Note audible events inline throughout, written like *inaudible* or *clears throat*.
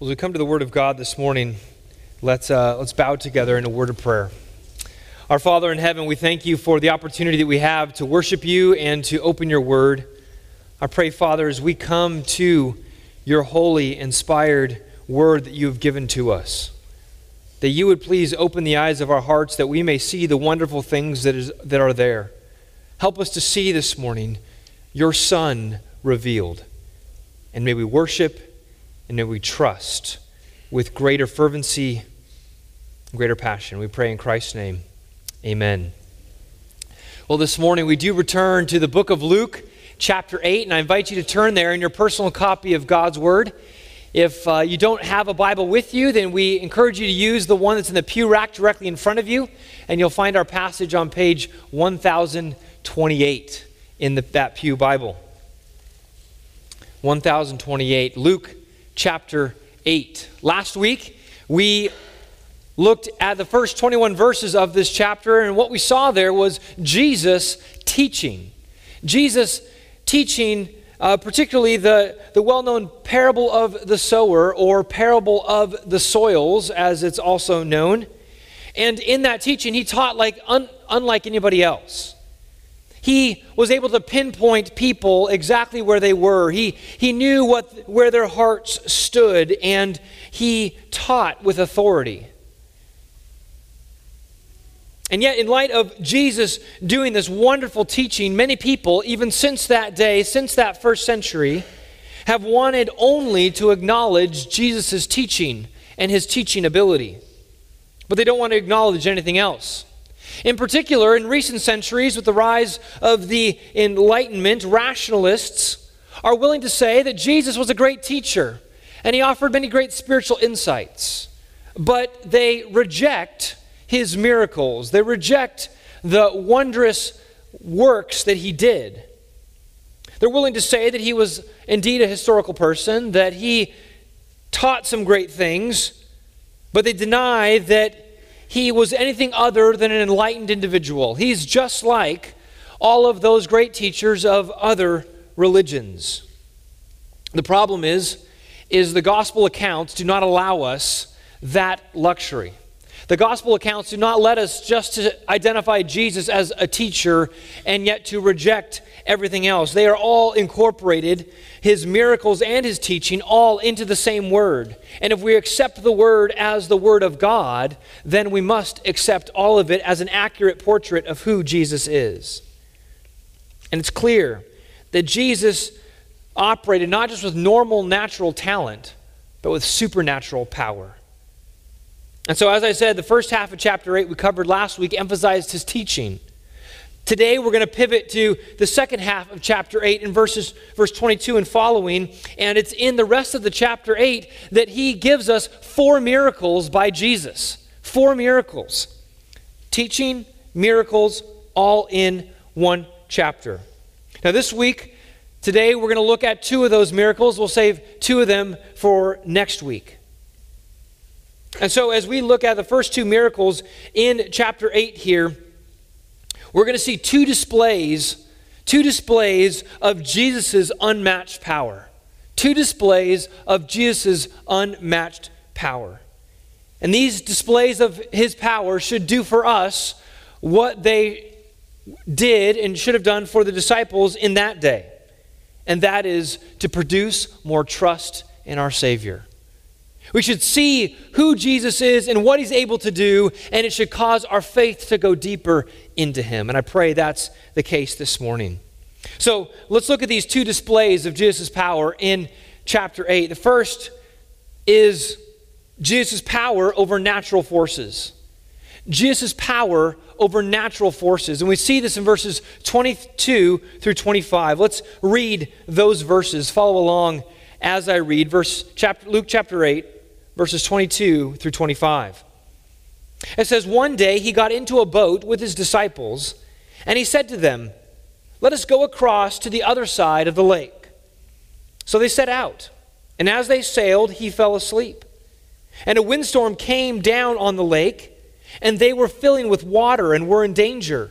As we come to the Word of God this morning, let's, uh, let's bow together in a word of prayer. Our Father in heaven, we thank you for the opportunity that we have to worship you and to open your Word. I pray, Father, as we come to your holy, inspired Word that you have given to us, that you would please open the eyes of our hearts that we may see the wonderful things that, is, that are there. Help us to see this morning your Son revealed. And may we worship and that we trust with greater fervency, greater passion. We pray in Christ's name. Amen. Well, this morning we do return to the book of Luke, chapter 8, and I invite you to turn there in your personal copy of God's Word. If uh, you don't have a Bible with you, then we encourage you to use the one that's in the pew rack directly in front of you, and you'll find our passage on page 1028 in the, that Pew Bible. 1028. Luke chapter 8. Last week, we looked at the first 21 verses of this chapter, and what we saw there was Jesus teaching. Jesus teaching, uh, particularly the, the well known parable of the sower, or parable of the soils, as it's also known. And in that teaching, he taught like un, unlike anybody else he was able to pinpoint people exactly where they were. He, he knew what, where their hearts stood, and he taught with authority. And yet, in light of Jesus doing this wonderful teaching, many people, even since that day, since that first century, have wanted only to acknowledge Jesus' teaching and his teaching ability. But they don't want to acknowledge anything else. In particular, in recent centuries, with the rise of the Enlightenment, rationalists are willing to say that Jesus was a great teacher and he offered many great spiritual insights. But they reject his miracles, they reject the wondrous works that he did. They're willing to say that he was indeed a historical person, that he taught some great things, but they deny that he was anything other than an enlightened individual. He's just like all of those great teachers of other religions. The problem is is the gospel accounts do not allow us that luxury. The gospel accounts do not let us just to identify Jesus as a teacher and yet to reject everything else. They are all incorporated, his miracles and his teaching, all into the same word. And if we accept the word as the word of God, then we must accept all of it as an accurate portrait of who Jesus is. And it's clear that Jesus operated not just with normal natural talent, but with supernatural power. And so, as I said, the first half of chapter 8 we covered last week emphasized his teaching. Today we're going to pivot to the second half of chapter 8 in verses verse 22 and following and it's in the rest of the chapter 8 that he gives us four miracles by Jesus. Four miracles. Teaching, miracles all in one chapter. Now this week today we're going to look at two of those miracles. We'll save two of them for next week. And so as we look at the first two miracles in chapter 8 here, we're going to see two displays, two displays of Jesus' unmatched power. Two displays of Jesus' unmatched power. And these displays of his power should do for us what they did and should have done for the disciples in that day. And that is to produce more trust in our Savior. We should see who Jesus is and what he's able to do, and it should cause our faith to go deeper into him. And I pray that's the case this morning. So let's look at these two displays of Jesus' power in chapter 8. The first is Jesus' power over natural forces. Jesus' power over natural forces. And we see this in verses 22 through 25. Let's read those verses. Follow along as I read. Verse chapter, Luke chapter 8, verses 22 through 25. It says, One day he got into a boat with his disciples, and he said to them, Let us go across to the other side of the lake. So they set out, and as they sailed, he fell asleep. And a windstorm came down on the lake, and they were filling with water and were in danger.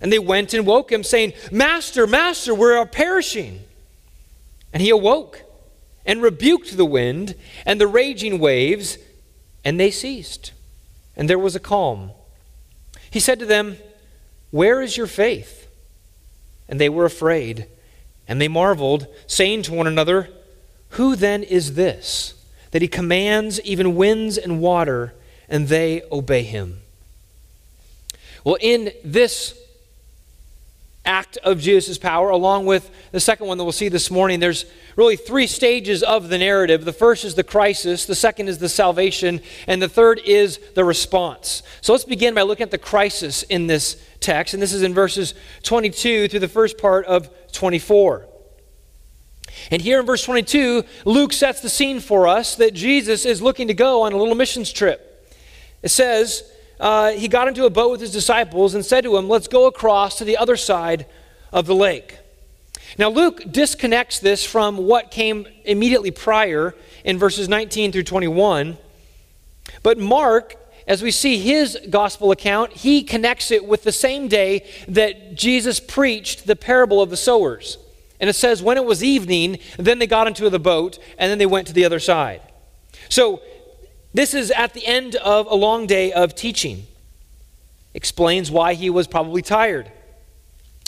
And they went and woke him, saying, Master, Master, we are perishing. And he awoke and rebuked the wind and the raging waves, and they ceased. And there was a calm. He said to them, Where is your faith? And they were afraid, and they marveled, saying to one another, Who then is this, that he commands even winds and water, and they obey him? Well, in this act of Jesus' power, along with the second one that we'll see this morning, there's really three stages of the narrative. The first is the crisis, the second is the salvation, and the third is the response. So let's begin by looking at the crisis in this text, and this is in verses 22 through the first part of 24. And here in verse 22, Luke sets the scene for us that Jesus is looking to go on a little missions trip. It says, uh, he got into a boat with his disciples and said to him, Let's go across to the other side of the lake. Now, Luke disconnects this from what came immediately prior in verses 19 through 21. But Mark, as we see his gospel account, he connects it with the same day that Jesus preached the parable of the sowers. And it says, when it was evening, then they got into the boat, and then they went to the other side. So this is at the end of a long day of teaching. Explains why he was probably tired.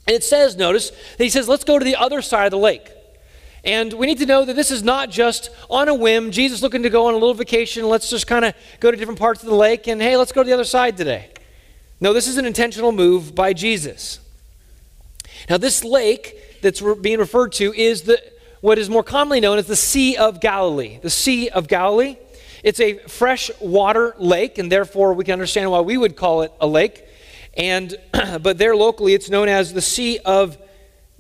And it says, notice, that he says, let's go to the other side of the lake. And we need to know that this is not just on a whim, Jesus looking to go on a little vacation, let's just kind of go to different parts of the lake, and hey, let's go to the other side today. No, this is an intentional move by Jesus. Now, this lake that's being referred to is the, what is more commonly known as the Sea of Galilee. The Sea of Galilee. It's a freshwater lake, and therefore we can understand why we would call it a lake. And *clears throat* but there locally, it's known as the Sea of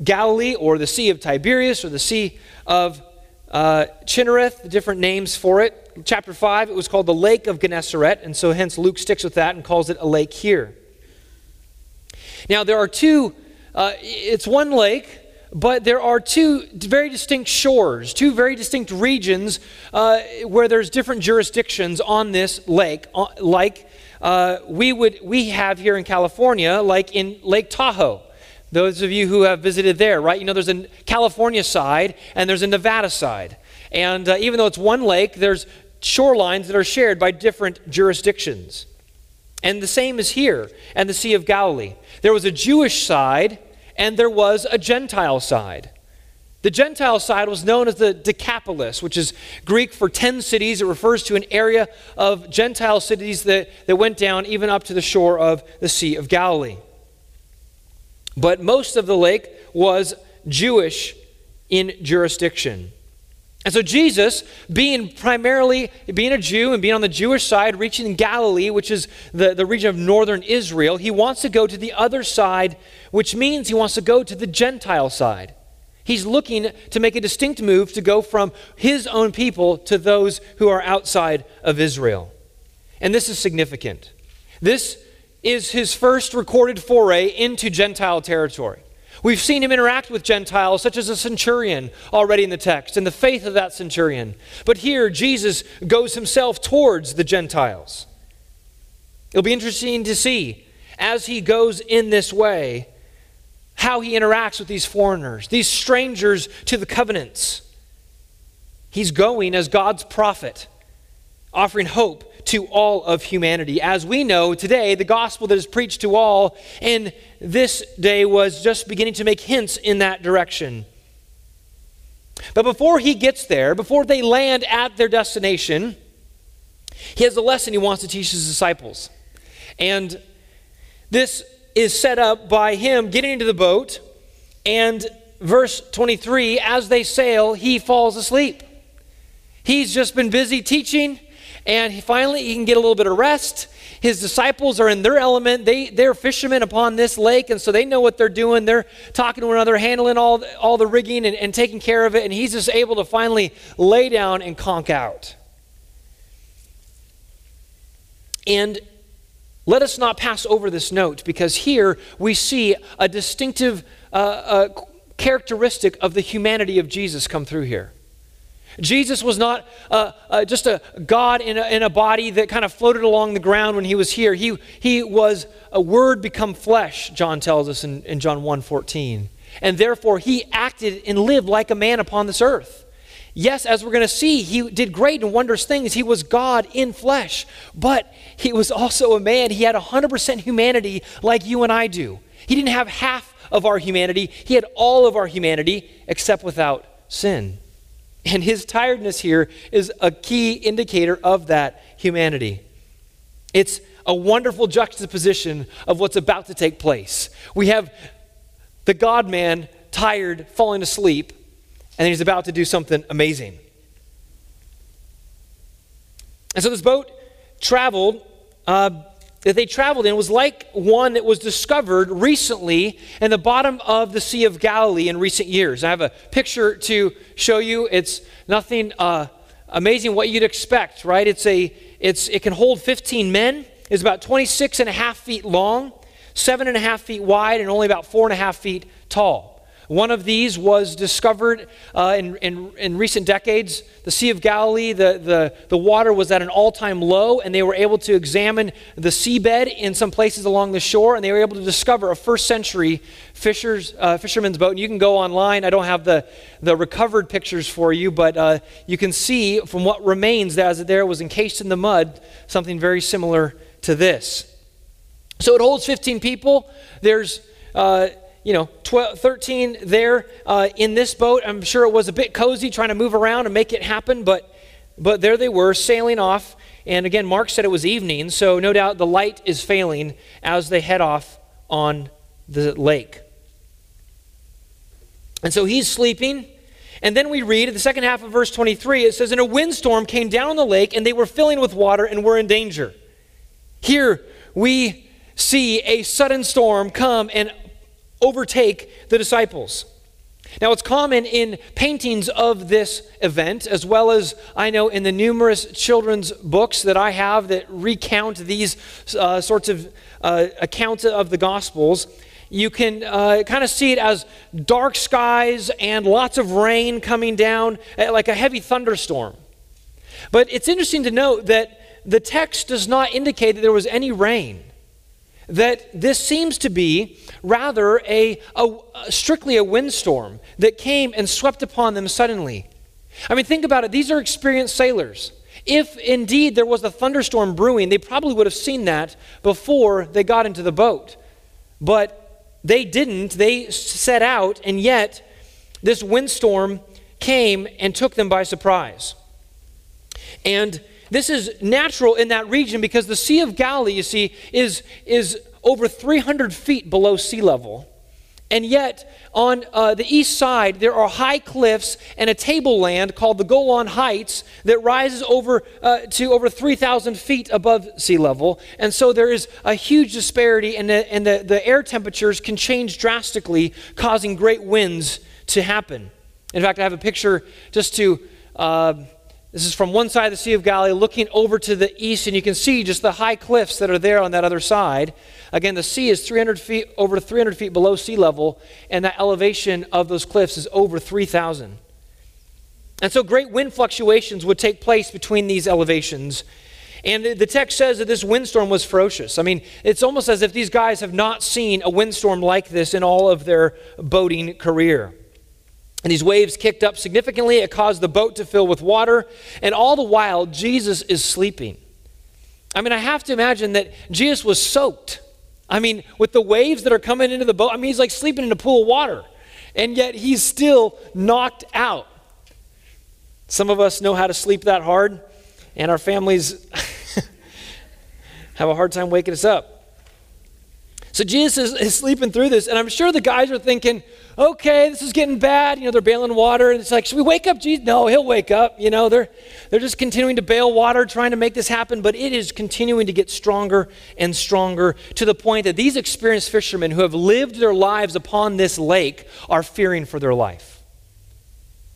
Galilee, or the Sea of Tiberias, or the Sea of uh, Chinnereth, the different names for it. chapter 5, it was called the Lake of Gennesaret, and so hence Luke sticks with that and calls it a lake here. Now, there are two, uh, it's one lake, but there are two very distinct shores, two very distinct regions uh, where there's different jurisdictions on this lake, uh, like uh, we would we have here in California, like in Lake Tahoe. Those of you who have visited there, right? You know, there's a California side and there's a Nevada side, and uh, even though it's one lake, there's shorelines that are shared by different jurisdictions. And the same is here and the Sea of Galilee. There was a Jewish side and there was a Gentile side. The Gentile side was known as the Decapolis, which is Greek for 10 cities. It refers to an area of Gentile cities that, that went down even up to the shore of the Sea of Galilee. But most of the lake was Jewish in jurisdiction. And so Jesus, being primarily being a Jew and being on the Jewish side, reaching Galilee, which is the, the region of northern Israel, he wants to go to the other side, which means he wants to go to the Gentile side. He's looking to make a distinct move to go from his own people to those who are outside of Israel. And this is significant. This is his first recorded foray into Gentile territory. We've seen him interact with Gentiles, such as a centurion, already in the text, and the faith of that centurion. But here, Jesus goes himself towards the Gentiles. It'll be interesting to see, as he goes in this way, how he interacts with these foreigners, these strangers to the covenants. He's going as God's prophet, offering hope to all of humanity. As we know today, the gospel that is preached to all in this day was just beginning to make hints in that direction. But before he gets there, before they land at their destination, he has a lesson he wants to teach his disciples. And this is set up by him getting into the boat, and verse 23 as they sail, he falls asleep. He's just been busy teaching and he finally he can get a little bit of rest. His disciples are in their element. They, they're fishermen upon this lake, and so they know what they're doing. They're talking to one another, handling all, the, all the rigging and, and taking care of it, and he's just able to finally lay down and conk out. And let us not pass over this note because here we see a distinctive uh, uh, characteristic of the humanity of Jesus come through here. Jesus was not uh, uh, just a God in a, in a body that kind of floated along the ground when he was here. He, he was a word become flesh, John tells us in, in John 1 14. And therefore, he acted and lived like a man upon this earth. Yes, as we're going to see, he did great and wondrous things. He was God in flesh, but he was also a man. He had 100% humanity like you and I do. He didn't have half of our humanity, he had all of our humanity except without sin. And his tiredness here is a key indicator of that humanity. It's a wonderful juxtaposition of what's about to take place. We have the God man tired, falling asleep, and he's about to do something amazing. And so this boat traveled, uh, that they traveled in was like one that was discovered recently in the bottom of the Sea of Galilee in recent years. I have a picture to show you. It's nothing uh, amazing what you'd expect, right? It's a, it's, it can hold 15 men. It's about 26 and a half feet long, seven and a half feet wide, and only about four and a half feet tall. One of these was discovered uh, in, in, in, recent decades. The Sea of Galilee, the, the, the water was at an all time low, and they were able to examine the seabed in some places along the shore, and they were able to discover a first century fishers, uh, fisherman's boat. And you can go online. I don't have the, the recovered pictures for you, but uh, you can see from what remains that as there was encased in the mud something very similar to this. So it holds 15 people. There's uh, you know, 12, 13 there uh, in this boat. I'm sure it was a bit cozy trying to move around and make it happen, but, but there they were sailing off. And again, Mark said it was evening, so no doubt the light is failing as they head off on the lake. And so he's sleeping. And then we read in the second half of verse 23, it says, And a windstorm came down on the lake, and they were filling with water and were in danger. Here we see a sudden storm come and overtake the disciples. Now, it's common in paintings of this event, as well as I know in the numerous children's books that I have that recount these uh, sorts of uh, accounts of the Gospels. You can uh, kind of see it as dark skies and lots of rain coming down, uh, like a heavy thunderstorm. But it's interesting to note that the text does not indicate that there was any rain that this seems to be rather a, a, strictly a windstorm that came and swept upon them suddenly. I mean, think about it. These are experienced sailors. If indeed there was a thunderstorm brewing, they probably would have seen that before they got into the boat. But they didn't. They set out, and yet this windstorm came and took them by surprise. And this is natural in that region because the Sea of Galilee, you see, is, is over 300 feet below sea level. And yet, on uh, the east side, there are high cliffs and a tableland called the Golan Heights that rises over uh, to over 3,000 feet above sea level. And so there is a huge disparity, and, the, and the, the air temperatures can change drastically, causing great winds to happen. In fact, I have a picture just to. Uh, this is from one side of the Sea of Galilee looking over to the east, and you can see just the high cliffs that are there on that other side. Again, the sea is 300 feet, over 300 feet below sea level, and that elevation of those cliffs is over 3,000. And so great wind fluctuations would take place between these elevations. And the text says that this windstorm was ferocious. I mean, it's almost as if these guys have not seen a windstorm like this in all of their boating career. And these waves kicked up significantly. It caused the boat to fill with water. And all the while, Jesus is sleeping. I mean, I have to imagine that Jesus was soaked. I mean, with the waves that are coming into the boat, I mean, he's like sleeping in a pool of water. And yet he's still knocked out. Some of us know how to sleep that hard, and our families *laughs* have a hard time waking us up. So Jesus is, is, sleeping through this, and I'm sure the guys are thinking, okay, this is getting bad. You know, they're bailing water, and it's like, should we wake up Jesus? No, he'll wake up. You know, they're, they're just continuing to bail water, trying to make this happen, but it is continuing to get stronger and stronger to the point that these experienced fishermen who have lived their lives upon this lake are fearing for their life.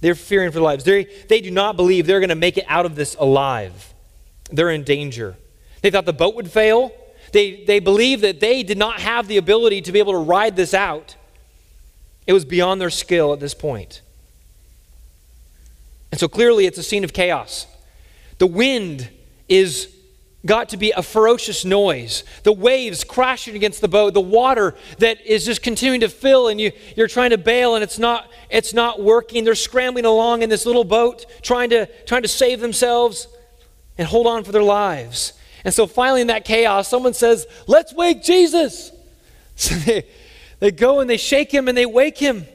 They're fearing for their lives. They, they do not believe they're going to make it out of this alive. They're in danger. They thought the boat would fail. They, they believe that they did not have the ability to be able to ride this out. It was beyond their skill at this point. And so clearly it's a scene of chaos. The wind is got to be a ferocious noise. The waves crashing against the boat, the water that is just continuing to fill, and you, you're trying to bail and it's not, it's not working. They're scrambling along in this little boat, trying to, trying to save themselves and hold on for their lives. And so finally, in that chaos, someone says, Let's wake Jesus. *laughs* So they, they go and they shake him and they wake him.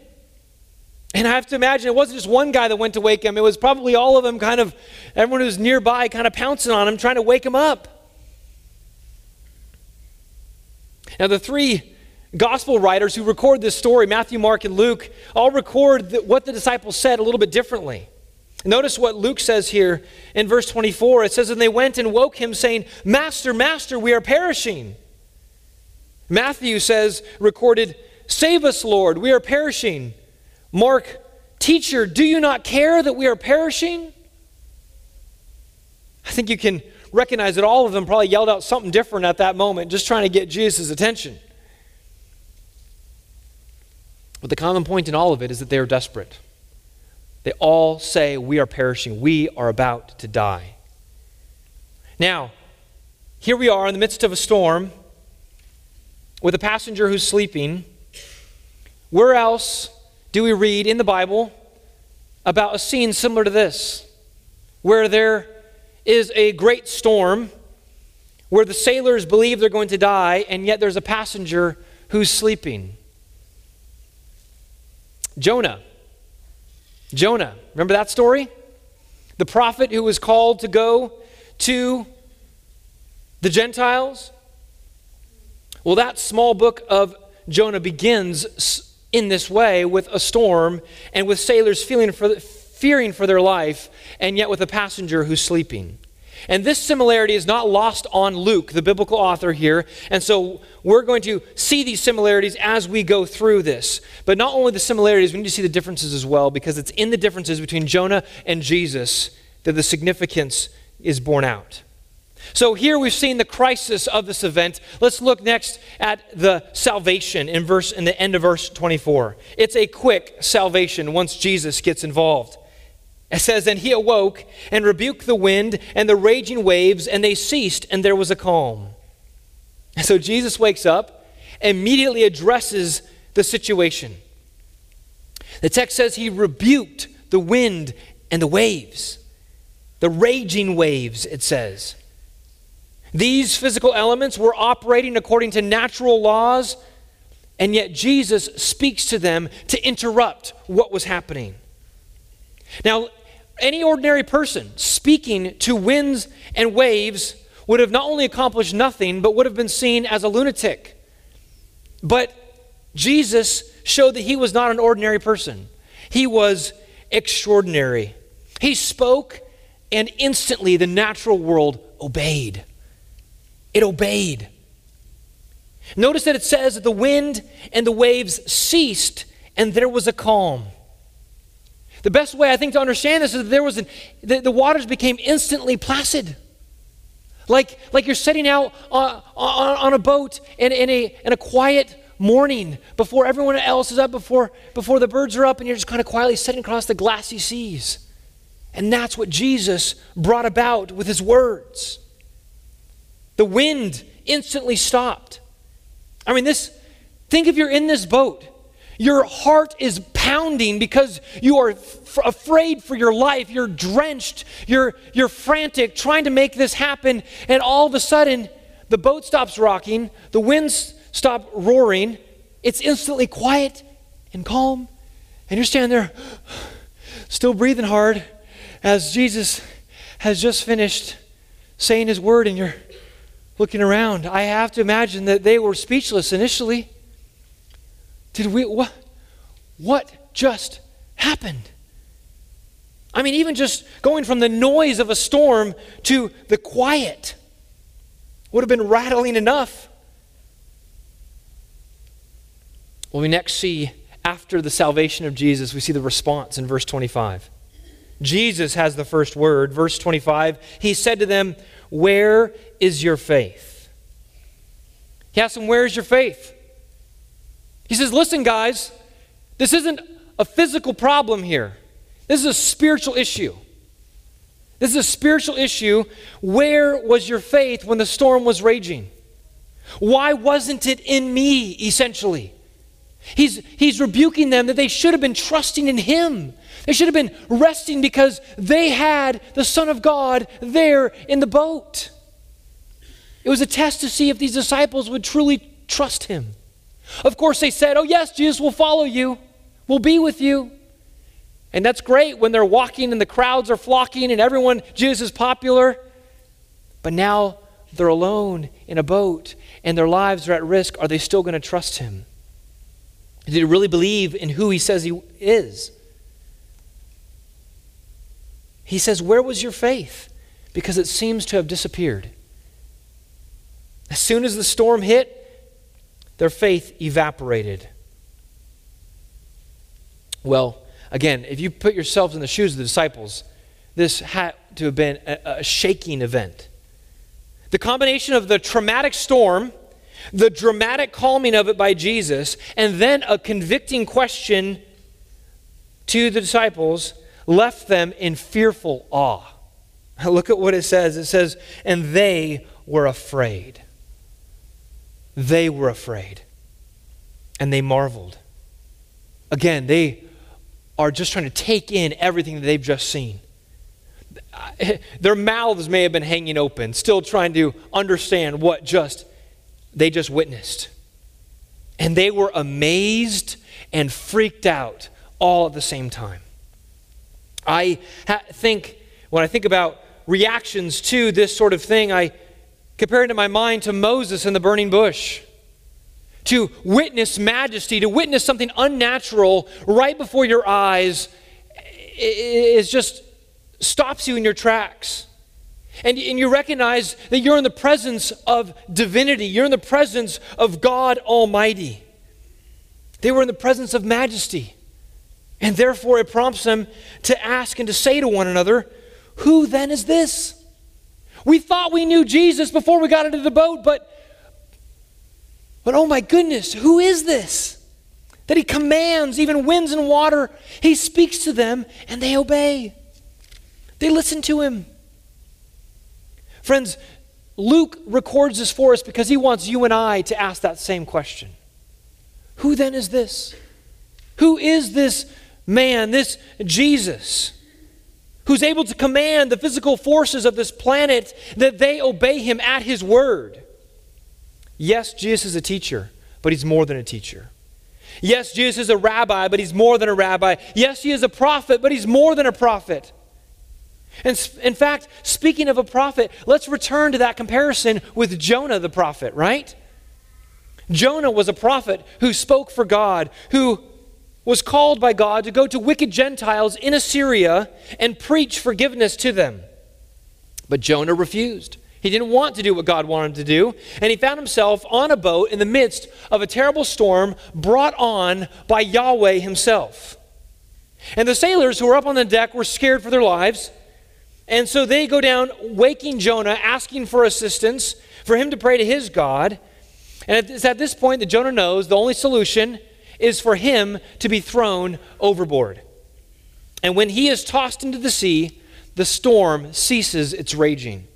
And I have to imagine it wasn't just one guy that went to wake him, it was probably all of them, kind of, everyone who was nearby, kind of pouncing on him, trying to wake him up. Now, the three gospel writers who record this story, Matthew, Mark, and Luke, all record what the disciples said a little bit differently. Notice what Luke says here in verse 24. It says, And they went and woke him, saying, Master, Master, we are perishing. Matthew says, recorded, Save us, Lord, we are perishing. Mark, Teacher, do you not care that we are perishing? I think you can recognize that all of them probably yelled out something different at that moment, just trying to get Jesus' attention. But the common point in all of it is that they are desperate. They all say, We are perishing. We are about to die. Now, here we are in the midst of a storm with a passenger who's sleeping. Where else do we read in the Bible about a scene similar to this, where there is a great storm, where the sailors believe they're going to die, and yet there's a passenger who's sleeping? Jonah. Jonah. Remember that story? The prophet who was called to go to the Gentiles? Well, that small book of Jonah begins in this way with a storm and with sailors feeling for, fearing for their life, and yet with a passenger who's sleeping. And this similarity is not lost on Luke, the biblical author here. And so we're going to see these similarities as we go through this. But not only the similarities, we need to see the differences as well, because it's in the differences between Jonah and Jesus that the significance is borne out. So here we've seen the crisis of this event. Let's look next at the salvation in verse in the end of verse 24. It's a quick salvation once Jesus gets involved. It says, And he awoke and rebuked the wind and the raging waves, and they ceased, and there was a calm. And so Jesus wakes up, immediately addresses the situation. The text says he rebuked the wind and the waves, the raging waves, it says. These physical elements were operating according to natural laws, and yet Jesus speaks to them to interrupt what was happening. Now, any ordinary person speaking to winds and waves would have not only accomplished nothing, but would have been seen as a lunatic. But Jesus showed that he was not an ordinary person, he was extraordinary. He spoke, and instantly the natural world obeyed. It obeyed. Notice that it says that the wind and the waves ceased and there was a calm. The best way I think to understand this is that there was an, the, the waters became instantly placid. Like, like you're setting out on, on, on a boat in, in, a, in a quiet morning before everyone else is up, before, before the birds are up, and you're just kind of quietly sitting across the glassy seas. And that's what Jesus brought about with his words. The wind instantly stopped. I mean, this, think if you're in this boat, your heart is pounding because you are f- afraid for your life. You're drenched, you're, you're frantic, trying to make this happen, and all of a sudden, the boat stops rocking, the winds stop roaring, it's instantly quiet and calm, and you're standing there, *sighs* still breathing hard, as Jesus has just finished saying his word, and you're looking around. I have to imagine that they were speechless initially. Did we, what, what just happened? I mean, even just going from the noise of a storm to the quiet would have been rattling enough. Well, we next see after the salvation of Jesus, we see the response in verse 25. Jesus has the first word. Verse 25, he said to them, where is your faith? He asks him, Where is your faith? He says, Listen, guys, this isn't a physical problem here, this is a spiritual issue. This is a spiritual issue. Where was your faith when the storm was raging? Why wasn't it in me, essentially? He's, he's rebuking them that they should have been trusting in Him. They should have been resting because they had the Son of God there in the boat. It was a test to see if these disciples would truly trust Him. Of course, they said, Oh, yes, Jesus will follow you, we'll be with you. And that's great when they're walking and the crowds are flocking and everyone, Jesus is popular. But now they're alone in a boat and their lives are at risk. Are they still going to trust him? Did he really believe in who he says he is? He says, Where was your faith? Because it seems to have disappeared. As soon as the storm hit, their faith evaporated. Well, again, if you put yourselves in the shoes of the disciples, this had to have been a, a shaking event. The combination of the traumatic storm, the dramatic calming of it by Jesus, and then a convicting question to the disciples left them in fearful awe. *laughs* Look at what it says. It says, and they were afraid. They were afraid. And they marveled. Again, they are just trying to take in everything that they've just seen. *laughs* Their mouths may have been hanging open, still trying to understand what just they just witnessed. And they were amazed and freaked out all at the same time. I ha- think, when I think about reactions to this sort of thing, I compare it in my mind to Moses in the burning bush to witness majesty, to witness something unnatural right before your eyes, is just stops you in your tracks. And, and you recognize that you're in the presence of divinity, you're in the presence of God Almighty. They were in the presence of majesty. And therefore, it prompts them to ask and to say to one another, Who then is this? We thought we knew Jesus before we got into the boat, but but oh my goodness, who is this? That he commands even winds and water. He speaks to them and they obey. They listen to him. Friends, Luke records this for us because he wants you and I to ask that same question Who then is this? Who is this man, this Jesus, who's able to command the physical forces of this planet that they obey him at his word? Yes, Jesus is a teacher, but he's more than a teacher. Yes, Jesus is a rabbi, but he's more than a rabbi. Yes, he is a prophet, but he's more than a prophet. And in fact, speaking of a prophet, let's return to that comparison with Jonah the prophet, right? Jonah was a prophet who spoke for God, who was called by God to go to wicked Gentiles in Assyria and preach forgiveness to them. But Jonah refused. He didn't want to do what God wanted him to do, and he found himself on a boat in the midst of a terrible storm brought on by Yahweh himself. And the sailors who were up on the deck were scared for their lives, and so they go down, waking Jonah, asking for assistance, for him to pray to his God. And it's at this point that Jonah knows the only solution is for him to be thrown overboard. And when he is tossed into the sea, the storm ceases its raging.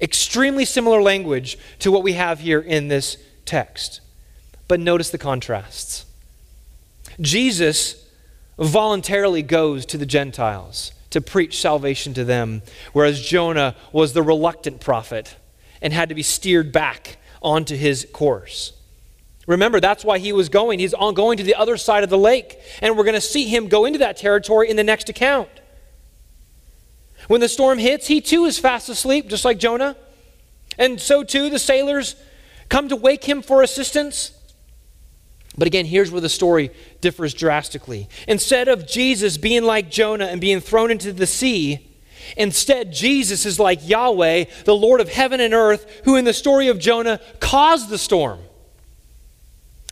Extremely similar language to what we have here in this text. But notice the contrasts. Jesus voluntarily goes to the Gentiles to preach salvation to them, whereas Jonah was the reluctant prophet and had to be steered back onto his course. Remember, that's why he was going. He's on going to the other side of the lake, and we're going to see him go into that territory in the next account. When the storm hits, he too is fast asleep, just like Jonah. And so too, the sailors come to wake him for assistance. But again, here's where the story differs drastically. Instead of Jesus being like Jonah and being thrown into the sea, instead, Jesus is like Yahweh, the Lord of heaven and earth, who in the story of Jonah caused the storm.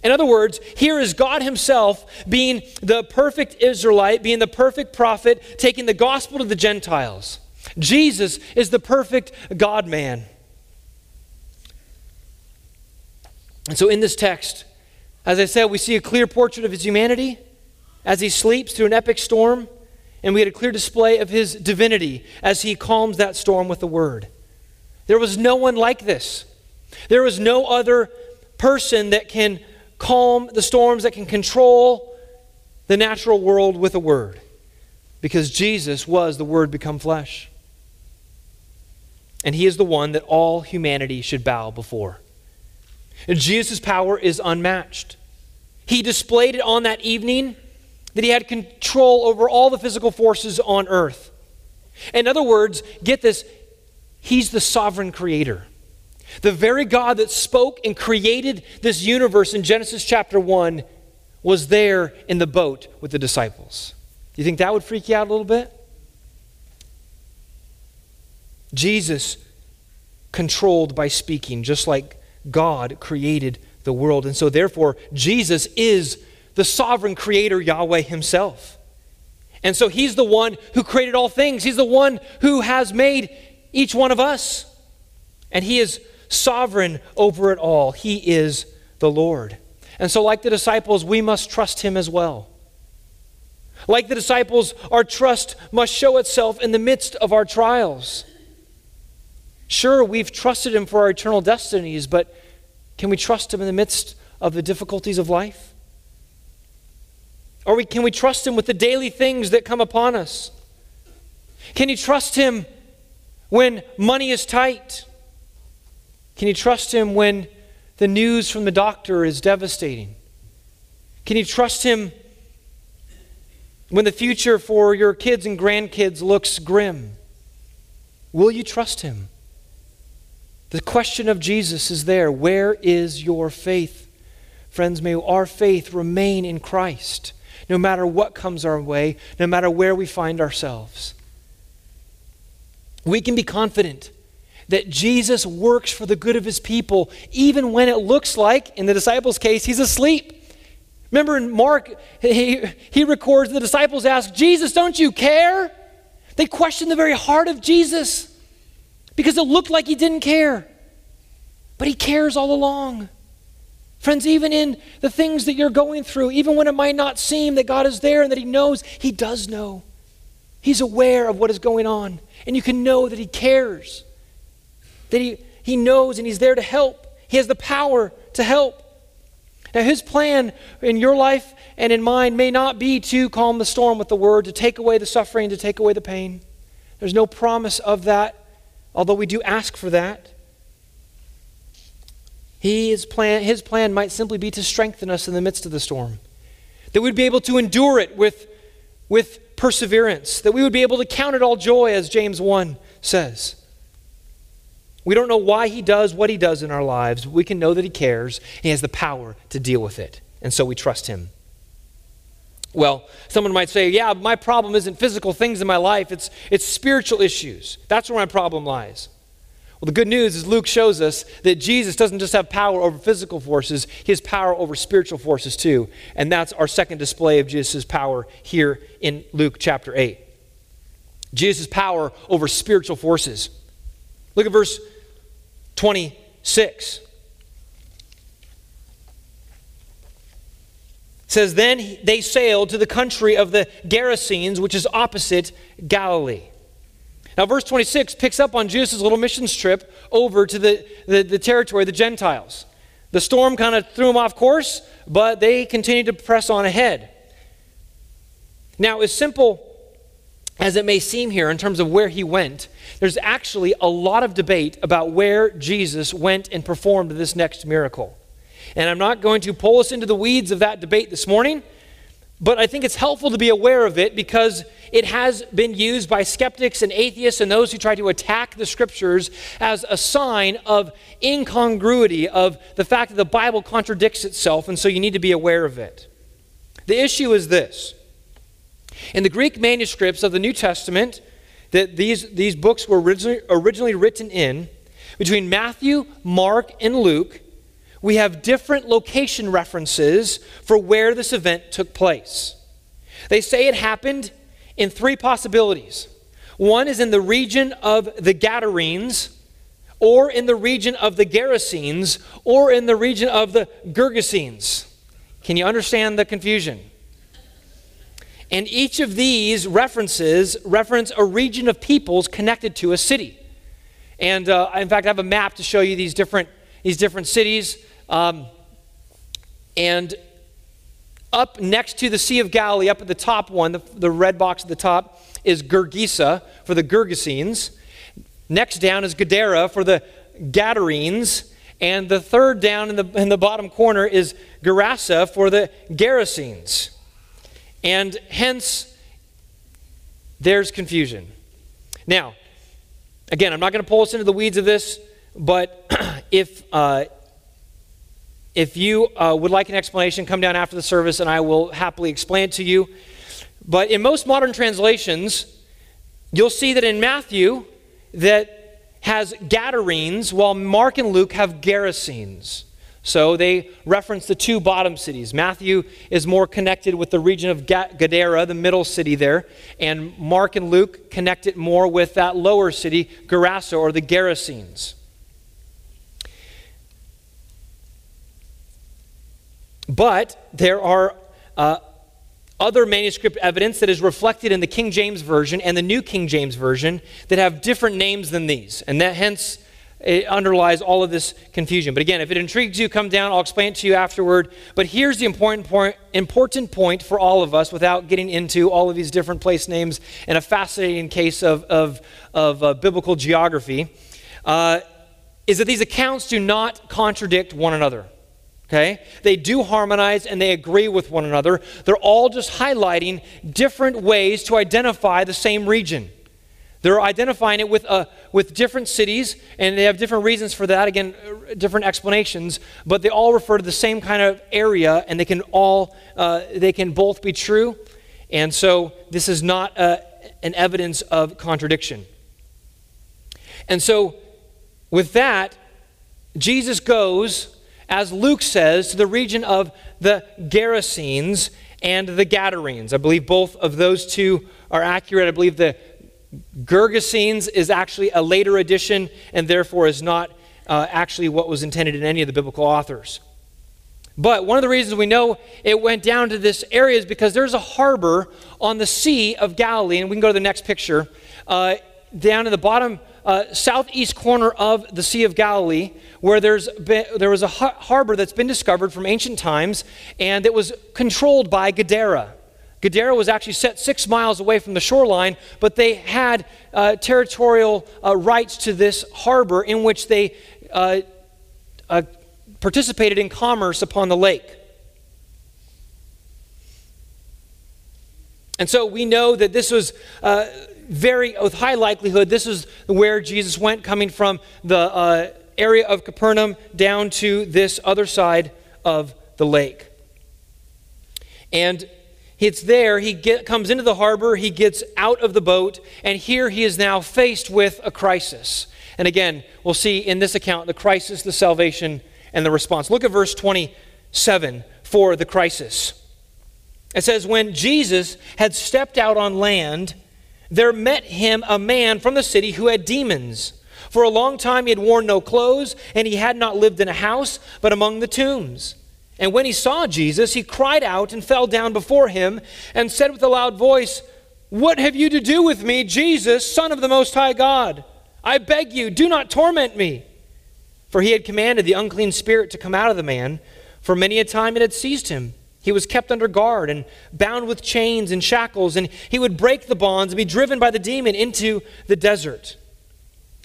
In other words, here is God Himself being the perfect Israelite, being the perfect prophet, taking the gospel to the Gentiles. Jesus is the perfect God man. And so in this text, as I said, we see a clear portrait of his humanity as he sleeps through an epic storm. and we had a clear display of his divinity as he calms that storm with the word. There was no one like this. There was no other person that can calm the storms, that can control the natural world with a word. Because Jesus was the Word become flesh. And He is the one that all humanity should bow before. And Jesus' power is unmatched. He displayed it on that evening that He had control over all the physical forces on earth. In other words, get this, He's the sovereign creator. The very God that spoke and created this universe in Genesis chapter 1 was there in the boat with the disciples. You think that would freak you out a little bit? Jesus controlled by speaking, just like God created the world. And so, therefore, Jesus is the sovereign creator, Yahweh Himself. And so, He's the one who created all things, He's the one who has made each one of us. And He is sovereign over it all. He is the Lord. And so, like the disciples, we must trust him as well. Like the disciples, our trust must show itself in the midst of our trials. Sure, we've trusted him for our eternal destinies, but can we trust him in the midst of the difficulties of life? Or we, can we trust him with the daily things that come upon us? Can you trust him when money is tight? Can you trust him when the news from the doctor is devastating? Can you trust Him when the future for your kids and grandkids looks grim? Will you trust Him? The question of Jesus is there. Where is your faith? Friends, may our faith remain in Christ no matter what comes our way, no matter where we find ourselves. We can be confident that Jesus works for the good of his people, even when it looks like, in the disciples' case, he's asleep. Remember in Mark, he, he records the disciples ask, Jesus, don't you care? They question the very heart of Jesus because it looked like he didn't care. But he cares all along. Friends, even in the things that you're going through, even when it might not seem that God is there and that he knows, he does know. He's aware of what is going on. And you can know that he cares that he, he knows and he's there to help. He has the power to help. Now, his plan in your life and in mine may not be to calm the storm with the word, to take away the suffering, to take away the pain. There's no promise of that, although we do ask for that. His plan, his plan might simply be to strengthen us in the midst of the storm, that we'd be able to endure it with, with perseverance, that we would be able to count it all joy, as James 1 says. We don't know why he does what he does in our lives. We can know that he cares. He has the power to deal with it. And so we trust him. Well, someone might say, yeah, my problem isn't physical things in my life, it's, it's spiritual issues. That's where my problem lies. Well, the good news is Luke shows us that Jesus doesn't just have power over physical forces, he has power over spiritual forces too. And that's our second display of Jesus' power here in Luke chapter 8. Jesus' power over spiritual forces. Look at verse 26. says then they sailed to the country of the Gerasenes, which is opposite Galilee. Now, verse 26 picks up on Jesus' little missions trip over to the, the, the territory of the Gentiles. The storm kind of threw them off course, but they continued to press on ahead. Now, as simple as it may seem here in terms of where he went, there's actually a lot of debate about where Jesus went and performed this next miracle. And I'm not going to pull us into the weeds of that debate this morning, but I think it's helpful to be aware of it because it has been used by skeptics and atheists and those who try to attack the scriptures as a sign of incongruity, of the fact that the Bible contradicts itself, and so you need to be aware of it. The issue is this in the Greek manuscripts of the New Testament that these, these books were originally, originally written in, between Matthew, Mark, and Luke, we have different location references for where this event took place. They say it happened in three possibilities. One is in the region of the Gadarenes, or in the region of the Gerasenes, or in the region of the Gergesenes. Can you understand the confusion? And each of these references reference a region of peoples connected to a city. And uh, in fact, I have a map to show you these different, these different cities. Um, and up next to the Sea of Galilee, up at the top one, the, the red box at the top, is Gergesa for the Gergesenes. Next down is Gadara for the Gadarenes. And the third down in the, in the bottom corner is Gerasa for the Gerasenes. And hence, there's confusion. Now, again, I'm not going to pull us into the weeds of this, but *clears throat* if, uh, if you uh, would like an explanation, come down after the service and I will happily explain it to you. But in most modern translations, you'll see that in Matthew, that has Gadarenes, while Mark and Luke have Gerasenes. So they reference the two bottom cities. Matthew is more connected with the region of Gadara, the middle city there, and Mark and Luke connect it more with that lower city, Gerasa, or the Gerasenes. But there are uh, other manuscript evidence that is reflected in the King James Version and the New King James Version that have different names than these. And that hence it underlies all of this confusion. But again, if it intrigues you, come down. I'll explain it to you afterward. But here's the important point, important point for all of us without getting into all of these different place names in a fascinating case of, of, of uh, biblical geography, uh, is that these accounts do not contradict one another. Okay? They do harmonize and they agree with one another. They're all just highlighting different ways to identify the same region. They're identifying it with, uh, with different cities, and they have different reasons for that. Again, uh, different explanations, but they all refer to the same kind of area, and they can all uh, they can both be true. And so this is not uh, an evidence of contradiction. And so, with that, Jesus goes as Luke says, to the region of the Gerasenes and the Gadarenes. I believe both of those two are accurate. I believe the Gergesenes is actually a later addition and therefore is not uh, actually what was intended in any of the biblical authors. But one of the reasons we know it went down to this area is because there's a harbor on the Sea of Galilee, and we can go to the next picture. Uh, down in the bottom uh, southeast corner of the Sea of Galilee, where there's been, there was a harbor that's been discovered from ancient times, and it was controlled by Gadara. Gadara was actually set six miles away from the shoreline, but they had uh, territorial uh, rights to this harbor in which they uh, uh, participated in commerce upon the lake. And so we know that this was uh, very, with high likelihood, this is where Jesus went, coming from the uh, area of Capernaum down to this other side of the lake. And it's there, he get, comes into the harbor, he gets out of the boat, and here he is now faced with a crisis. And again, we'll see in this account the crisis, the salvation, and the response. Look at verse 27 for the crisis. It says, When Jesus had stepped out on land, there met him a man from the city who had demons. For a long time he had worn no clothes, and he had not lived in a house, but among the tombs. And when he saw Jesus, he cried out and fell down before him, and said with a loud voice, What have you to do with me, Jesus, Son of the Most High God? I beg you, do not torment me. For he had commanded the unclean spirit to come out of the man, for many a time it had seized him. He was kept under guard and bound with chains and shackles, and he would break the bonds and be driven by the demon into the desert.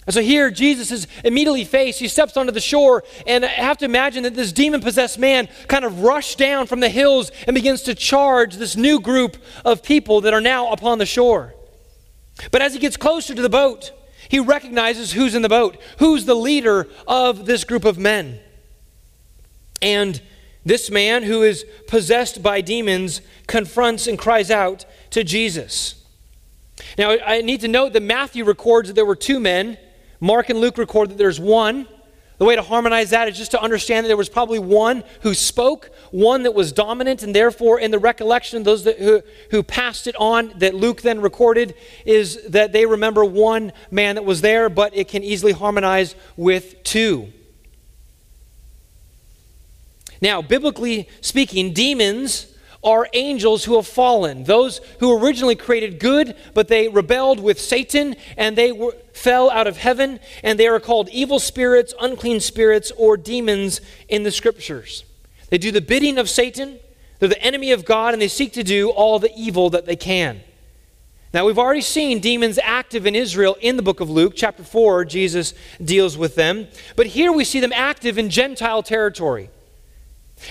And so here, Jesus is immediately faced. He steps onto the shore, and I have to imagine that this demon possessed man kind of rushed down from the hills and begins to charge this new group of people that are now upon the shore. But as he gets closer to the boat, he recognizes who's in the boat, who's the leader of this group of men. And this man who is possessed by demons confronts and cries out to Jesus. Now, I need to note that Matthew records that there were two men. Mark and Luke record that there's one. The way to harmonize that is just to understand that there was probably one who spoke, one that was dominant, and therefore, in the recollection of those that, who, who passed it on, that Luke then recorded, is that they remember one man that was there, but it can easily harmonize with two. Now, biblically speaking, demons are angels who have fallen, those who originally created good, but they rebelled with Satan and they were, fell out of heaven, and they are called evil spirits, unclean spirits, or demons in the scriptures. They do the bidding of Satan, they're the enemy of God, and they seek to do all the evil that they can. Now, we've already seen demons active in Israel in the book of Luke. Chapter 4, Jesus deals with them. But here we see them active in Gentile territory.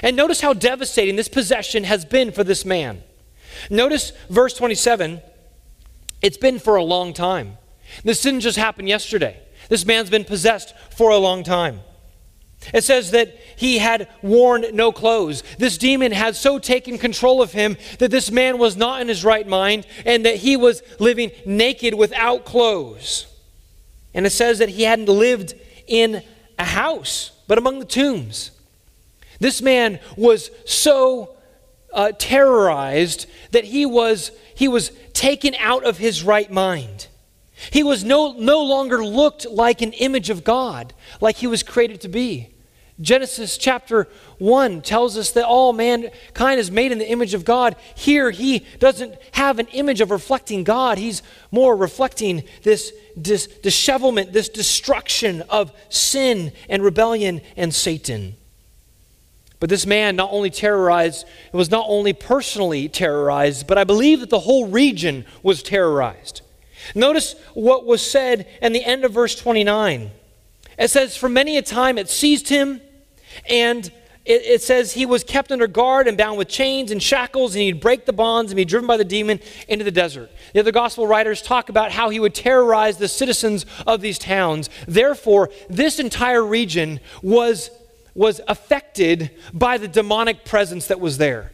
And notice how devastating this possession has been for this man. Notice verse 27 it's been for a long time. This didn't just happen yesterday. This man's been possessed for a long time. It says that he had worn no clothes. This demon had so taken control of him that this man was not in his right mind and that he was living naked without clothes. And it says that he hadn't lived in a house, but among the tombs. This man was so uh, terrorized that he was, he was taken out of his right mind. He was no, no longer looked like an image of God, like he was created to be. Genesis chapter 1 tells us that all mankind is made in the image of God. Here, he doesn't have an image of reflecting God. He's more reflecting this, this dishevelment, this destruction of sin and rebellion and Satan. But this man not only terrorized, was not only personally terrorized, but I believe that the whole region was terrorized. Notice what was said in the end of verse 29. It says, For many a time it seized him, and it, it, says he was kept under guard and bound with chains and shackles, and he'd break the bonds and be driven by the demon into the desert. The other gospel writers talk about how he would terrorize the citizens of these towns. Therefore, this entire region was was affected by the demonic presence that was there.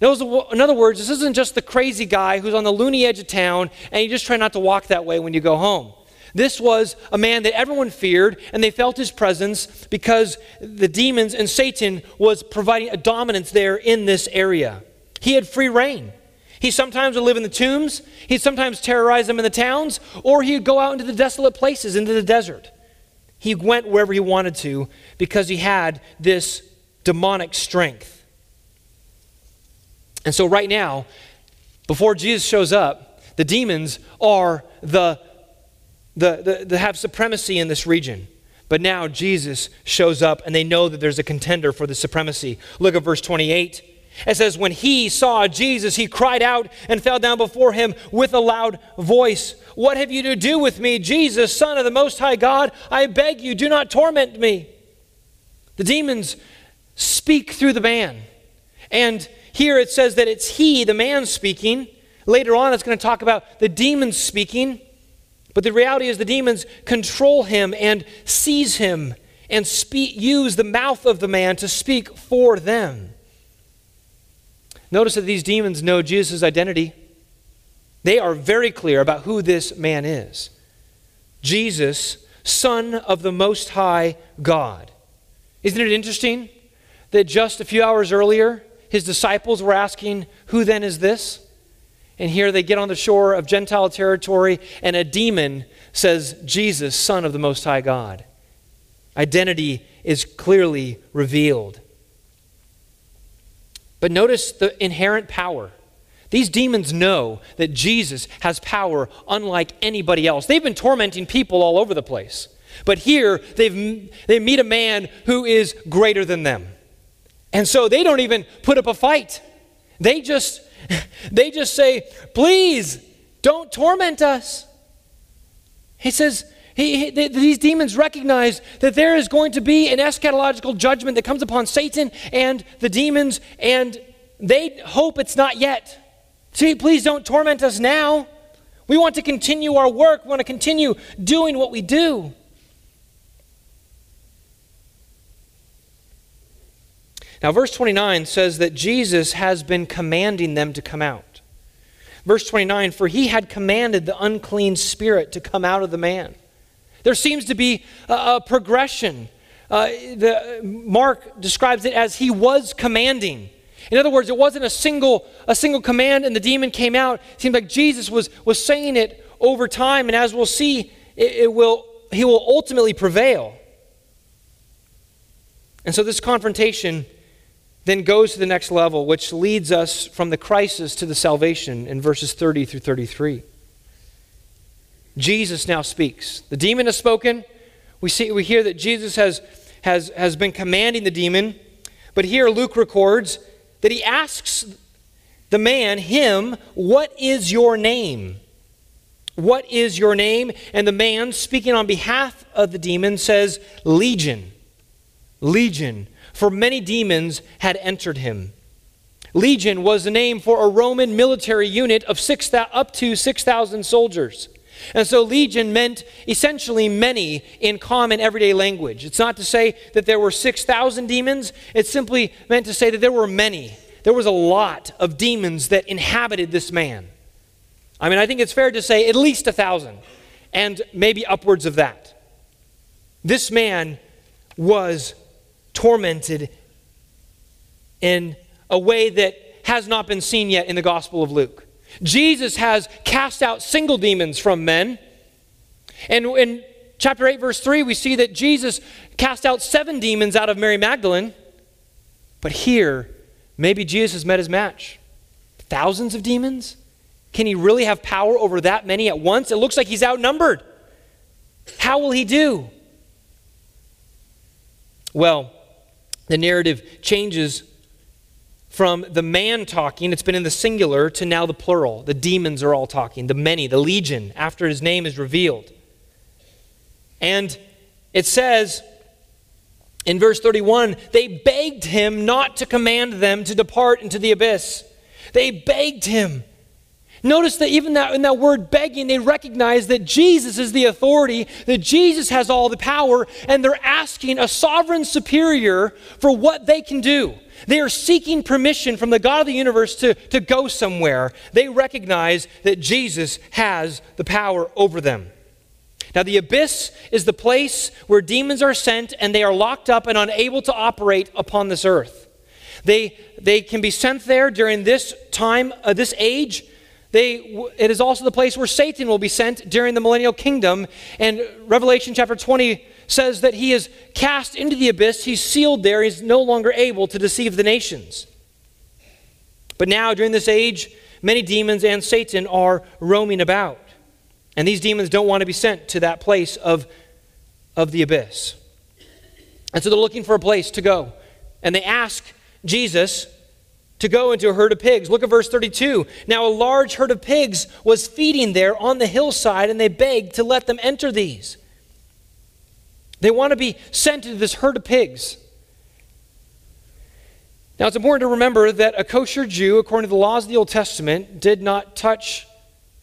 In other words, this isn't just the crazy guy who's on the loony edge of town and you just try not to walk that way when you go home. This was a man that everyone feared, and they felt his presence because the demons and Satan was providing a dominance there in this area. He had free reign. He sometimes would live in the tombs, he'd sometimes terrorize them in the towns, or he'd go out into the desolate places, into the desert. He went wherever he wanted to because he had this demonic strength. And so, right now, before Jesus shows up, the demons are the, the, the, the have supremacy in this region. But now Jesus shows up and they know that there's a contender for the supremacy. Look at verse 28. It says, When he saw Jesus, he cried out and fell down before him with a loud voice. What have you to do with me, Jesus, Son of the Most High God? I beg you, do not torment me. The demons speak through the man. And here it says that it's he, the man, speaking. Later on, it's going to talk about the demons speaking. But the reality is, the demons control him and seize him and speak, use the mouth of the man to speak for them. Notice that these demons know Jesus' identity. They are very clear about who this man is Jesus, Son of the Most High God. Isn't it interesting that just a few hours earlier, his disciples were asking, Who then is this? And here they get on the shore of Gentile territory, and a demon says, Jesus, Son of the Most High God. Identity is clearly revealed. But notice the inherent power. These demons know that Jesus has power unlike anybody else. They've been tormenting people all over the place. But here, they've, they meet a man who is greater than them. And so they don't even put up a fight. They just, *laughs* they just say, please, don't torment us. He says, he, he, these demons recognize that there is going to be an eschatological judgment that comes upon Satan and the demons, and they hope it's not yet. See, please don't torment us now. We want to continue our work, we want to continue doing what we do. Now, verse 29 says that Jesus has been commanding them to come out. Verse 29 For he had commanded the unclean spirit to come out of the man. There seems to be a, a progression. Uh, the, Mark describes it as he was commanding. In other words, it wasn't a single, a single command and the demon came out. It seemed like Jesus was, was saying it over time, and as we'll see, it, it will, he will ultimately prevail. And so this confrontation then goes to the next level, which leads us from the crisis to the salvation in verses 30 through 33. Jesus now speaks. The demon has spoken. We, see, we hear that Jesus has, has, has been commanding the demon. But here Luke records that he asks the man, him, What is your name? What is your name? And the man, speaking on behalf of the demon, says, Legion. Legion for many demons had entered him. Legion was the name for a Roman military unit of six, up to 6,000 soldiers. And so legion meant essentially many in common everyday language. It's not to say that there were 6,000 demons, it simply meant to say that there were many. There was a lot of demons that inhabited this man. I mean, I think it's fair to say at least a thousand, and maybe upwards of that. This man was tormented in a way that has not been seen yet in the Gospel of Luke. Jesus has cast out single demons from men. And in chapter 8, verse 3, we see that Jesus cast out seven demons out of Mary Magdalene. But here, maybe Jesus has met his match. Thousands of demons? Can he really have power over that many at once? It looks like he's outnumbered. How will he do? Well, the narrative changes from the man talking, it's been in the singular, to now the plural. The demons are all talking, the many, the legion, after his name is revealed. And it says in verse 31 they begged him not to command them to depart into the abyss. They begged him. Notice that even that, in that word begging, they recognize that Jesus is the authority, that Jesus has all the power, and they're asking a sovereign superior for what they can do. They are seeking permission from the God of the universe to, to go somewhere. They recognize that Jesus has the power over them. Now, the abyss is the place where demons are sent and they are locked up and unable to operate upon this earth. They, they can be sent there during this time, uh, this age, they, it is also the place where Satan will be sent during the millennial kingdom. And Revelation chapter 20 says that he is cast into the abyss, he's sealed there, he's no longer able to deceive the nations. But now, during this age, many demons and Satan are roaming about. And these demons don't want to be sent to that place of, of the abyss. And so they're looking for a place to go. And they ask Jesus to go into a herd of pigs. Look at verse 32. Now, a large herd of pigs was feeding there on the hillside, and they begged to let them enter these. They want to be sent into this herd of pigs. Now, it's important to remember that a kosher Jew, according to the laws of the Old Testament, did not touch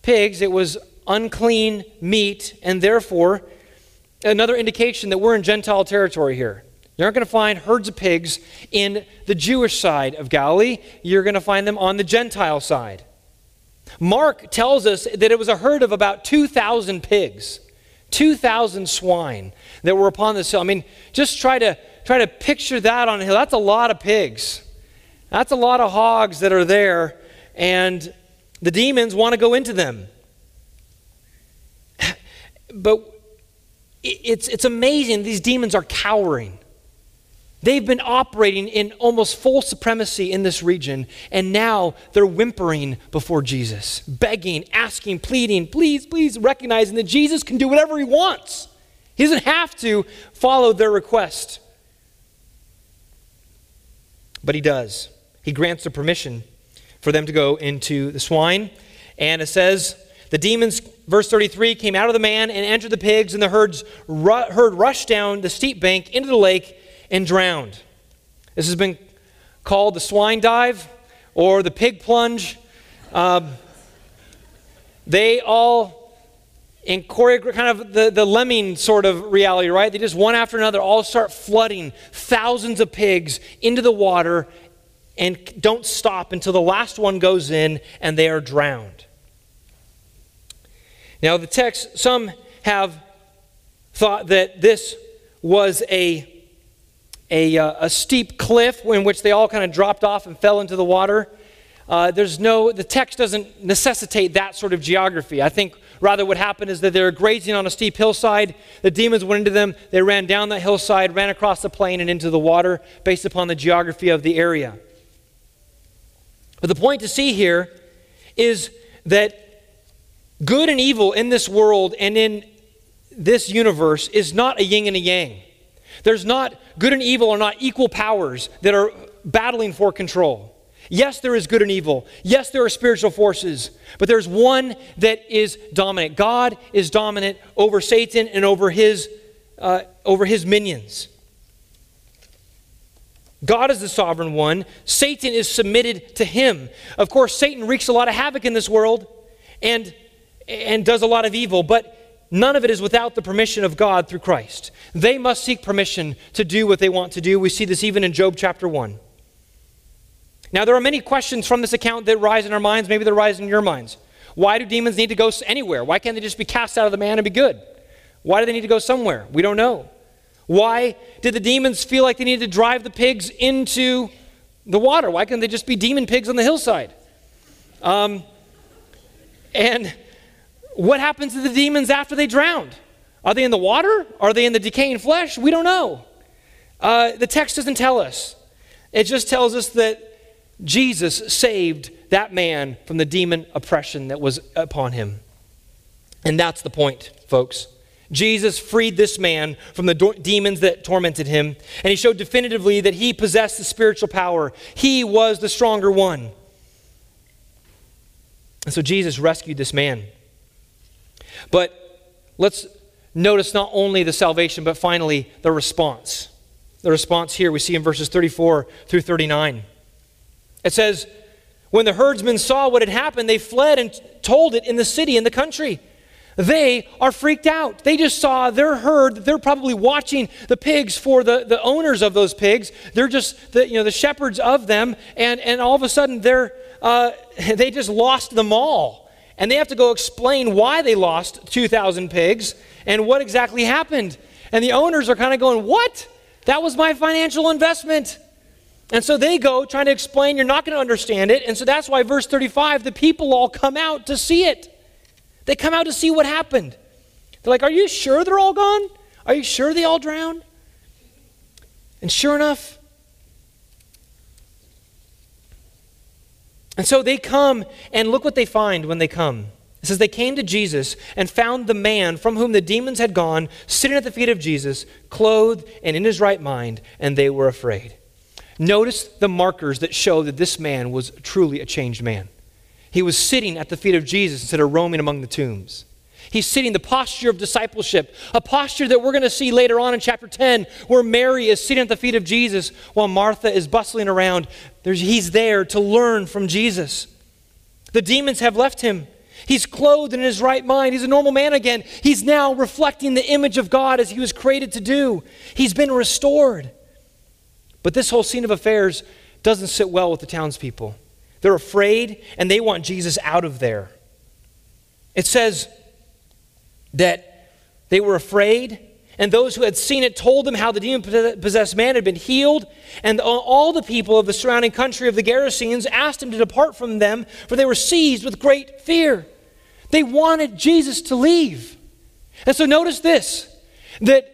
pigs. It was unclean meat, and therefore, another indication that we're in Gentile territory here. You're not going to find herds of pigs in the Jewish side of Galilee. You're going to find them on the Gentile side. Mark tells us that it was a herd of about 2,000 pigs, 2,000 swine that were upon this hill. I mean, just try to try to picture that on a hill. That's a lot of pigs. That's a lot of hogs that are there, and the demons want to go into them. *laughs* But it's, it's amazing. These demons are cowering. They've been operating in almost full supremacy in this region, and now they're whimpering before Jesus, begging, asking, pleading, please, please, recognizing that Jesus can do whatever he wants. He doesn't have to follow their request. But he does. He grants the permission for them to go into the swine. And it says, the demons, verse 33, came out of the man and entered the pigs, and the herds, herd rushed down the steep bank into the lake and drowned. This has been called the swine dive or the pig plunge. Um, they all, in choreograph, kind of the, the lemming sort of reality, right? They just one after another all start flooding thousands of pigs into the water and don't stop until the last one goes in and they are drowned. Now, the text, some have thought that this was a a, uh, a steep cliff in which they all kind of dropped off and fell into the water. Uh, there's no, the text doesn't necessitate that sort of geography. I think Rather, what happened is that they were grazing on a steep hillside. The demons went into them. They ran down that hillside, ran across the plain, and into the water based upon the geography of the area. But the point to see here is that good and evil in this world and in this universe is not a yin and a yang. There's not good and evil are not equal powers that are battling for control. Yes, there is good and evil. Yes, there are spiritual forces. But there's one that is dominant. God is dominant over Satan and over his, uh, over his minions. God is the sovereign one. Satan is submitted to him. Of course, Satan wreaks a lot of havoc in this world and, and does a lot of evil, but none of it is without the permission of God through Christ. They must seek permission to do what they want to do. We see this even in Job chapter 1. Now, there are many questions from this account that rise in our minds. Maybe they're rising in your minds. Why do demons need to go anywhere? Why can't they just be cast out of the man and be good? Why do they need to go somewhere? We don't know. Why did the demons feel like they needed to drive the pigs into the water? Why couldn't they just be demon pigs on the hillside? Um, and what happens to the demons after they drowned? Are they in the water? Are they in the decaying flesh? We don't know. Uh, the text doesn't tell us. It just tells us that Jesus saved that man from the demon oppression that was upon him. And that's the point, folks. Jesus freed this man from the do- demons that tormented him, and he showed definitively that he possessed the spiritual power. He was the stronger one. And so Jesus rescued this man. But let's notice not only the salvation, but finally the response. The response here we see in verses 34 through 39. It says, When the herdsmen saw what had happened, they fled and told it in the city and the country. They are freaked out. They just saw their herd. They're probably watching the pigs for the, the owners of those pigs. They're just the, you know, the shepherds of them. And, and all of a sudden, they're, uh, *laughs* they just lost them all. And they have to go explain why they lost 2,000 pigs and what exactly happened. And the owners are kind of going, What? That was my financial investment. And so they go trying to explain, you're not going to understand it. And so that's why, verse 35, the people all come out to see it. They come out to see what happened. They're like, Are you sure they're all gone? Are you sure they all drowned? And sure enough, and so they come, and look what they find when they come. It says, They came to Jesus and found the man from whom the demons had gone sitting at the feet of Jesus, clothed and in his right mind, and they were afraid. Notice the markers that show that this man was truly a changed man. He was sitting at the feet of Jesus instead of roaming among the tombs. He's sitting the posture of discipleship, a posture that we're going to see later on in chapter 10, where Mary is sitting at the feet of Jesus while Martha is bustling around. There's, he's there to learn from Jesus. The demons have left him. He's clothed in his right mind. He's a normal man again. He's now reflecting the image of God as he was created to do. He's been restored. But this whole scene of affairs doesn't sit well with the townspeople. They're afraid and they want Jesus out of there. It says that they were afraid, and those who had seen it told them how the demon possessed man had been healed. And all the people of the surrounding country of the Gerasenes asked him to depart from them, for they were seized with great fear. They wanted Jesus to leave. And so notice this that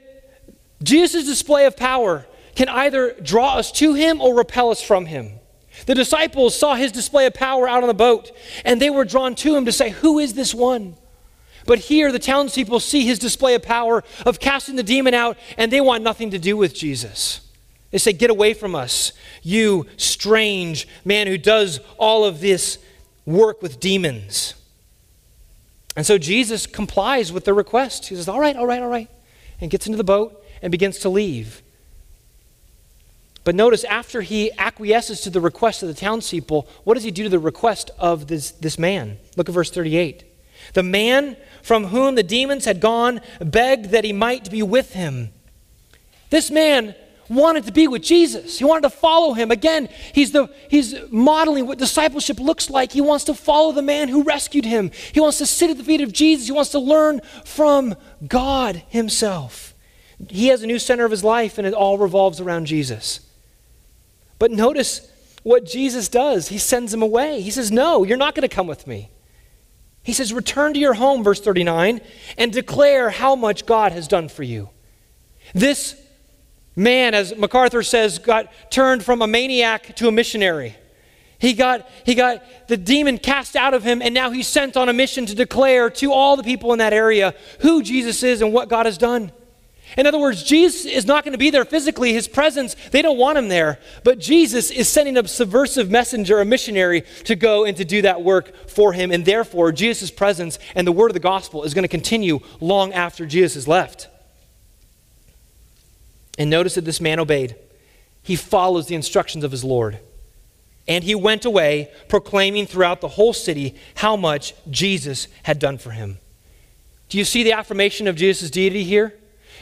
Jesus' display of power can either draw us to him or repel us from him. The disciples saw his display of power out on the boat, and they were drawn to him to say, Who is this one? But here, the townspeople see his display of power of casting the demon out, and they want nothing to do with Jesus. They say, Get away from us, you strange man who does all of this work with demons. And so Jesus complies with their request. He says, All right, all right, all right, and gets into the boat and begins to leave. But notice, after he acquiesces to the request of the townspeople, what does he do to the request of this, this man? Look at verse 38. The man from whom the demons had gone begged that he might be with him. This man wanted to be with Jesus. He wanted to follow him. Again, he's, the, he's modeling what discipleship looks like. He wants to follow the man who rescued him. He wants to sit at the feet of Jesus. He wants to learn from God himself. He has a new center of his life, and it all revolves around Jesus. But notice what Jesus does. He sends him away. He says, No, you're not going to come with me. He says, Return to your home, verse 39, and declare how much God has done for you. This man, as MacArthur says, got turned from a maniac to a missionary. He got, he got the demon cast out of him, and now he's sent on a mission to declare to all the people in that area who Jesus is and what God has done. In other words, Jesus is not going to be there physically. His presence, they don't want him there. But Jesus is sending a subversive messenger, a missionary, to go and to do that work for him. And therefore, Jesus' presence and the word of the gospel is going to continue long after Jesus has left. And notice that this man obeyed. He follows the instructions of his Lord. And he went away, proclaiming throughout the whole city how much Jesus had done for him. Do you see the affirmation of Jesus' deity here?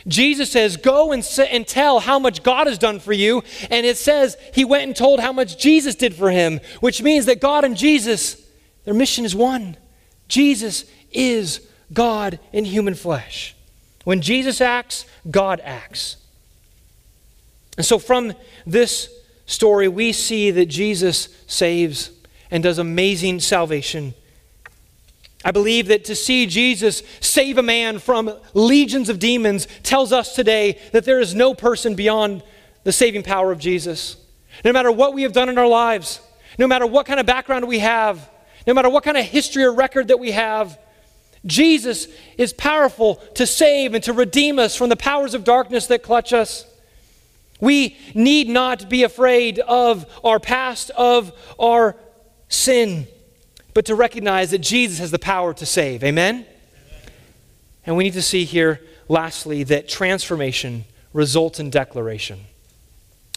Jesus says, Go and, and tell how much God has done for you. And it says he went and told how much Jesus did for him, which means that God and Jesus, their mission is one. Jesus is God in human flesh. When Jesus acts, God acts. And so from this story, we see that Jesus saves and does amazing salvation I believe that to see Jesus save a man from legions of demons tells us today that there is no person beyond the saving power of Jesus. No matter what we have done in our lives, no matter what kind of background we have, no matter what kind of history or record that we have, Jesus is powerful to save and to redeem us from the powers of darkness that clutch us. We need not be afraid of our past, of our sin but to recognize that Jesus has the power to save. Amen? And we need to see here, lastly, that transformation results in declaration.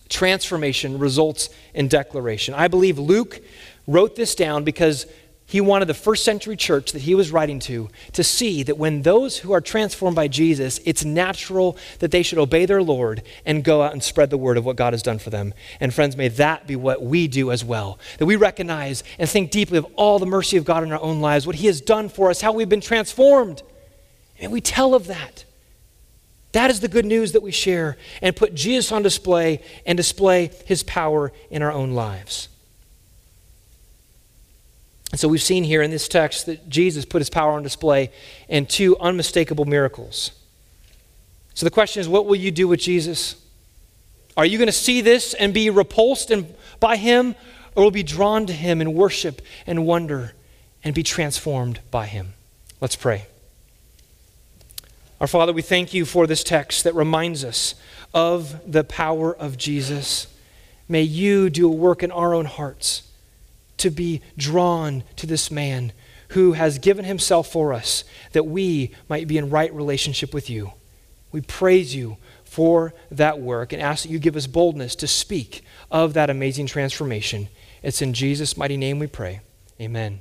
Transformation results in declaration. I believe Luke wrote this down because he wanted the first century church that he was writing to to see that when those who are transformed by Jesus, it's natural that they should obey their Lord and go out and spread the word of what God has done for them. And friends, may that be what we do as well. That we recognize and think deeply of all the mercy of God in our own lives, what he has done for us, how we've been transformed. And we tell of that. That is the good news that we share and put Jesus on display and display his power in our own lives. And so we've seen here in this text that Jesus put his power on display in two unmistakable miracles. So the question is what will you do with Jesus? Are you going to see this and be repulsed and, by him, or will be drawn to him in worship and wonder and be transformed by him? Let's pray. Our Father, we thank you for this text that reminds us of the power of Jesus. May you do a work in our own hearts to be drawn to this man who has given himself for us that we might be in right relationship with you. We praise you for that work and ask that you give us boldness to speak of that amazing transformation. It's in Jesus' mighty name we pray. Amen.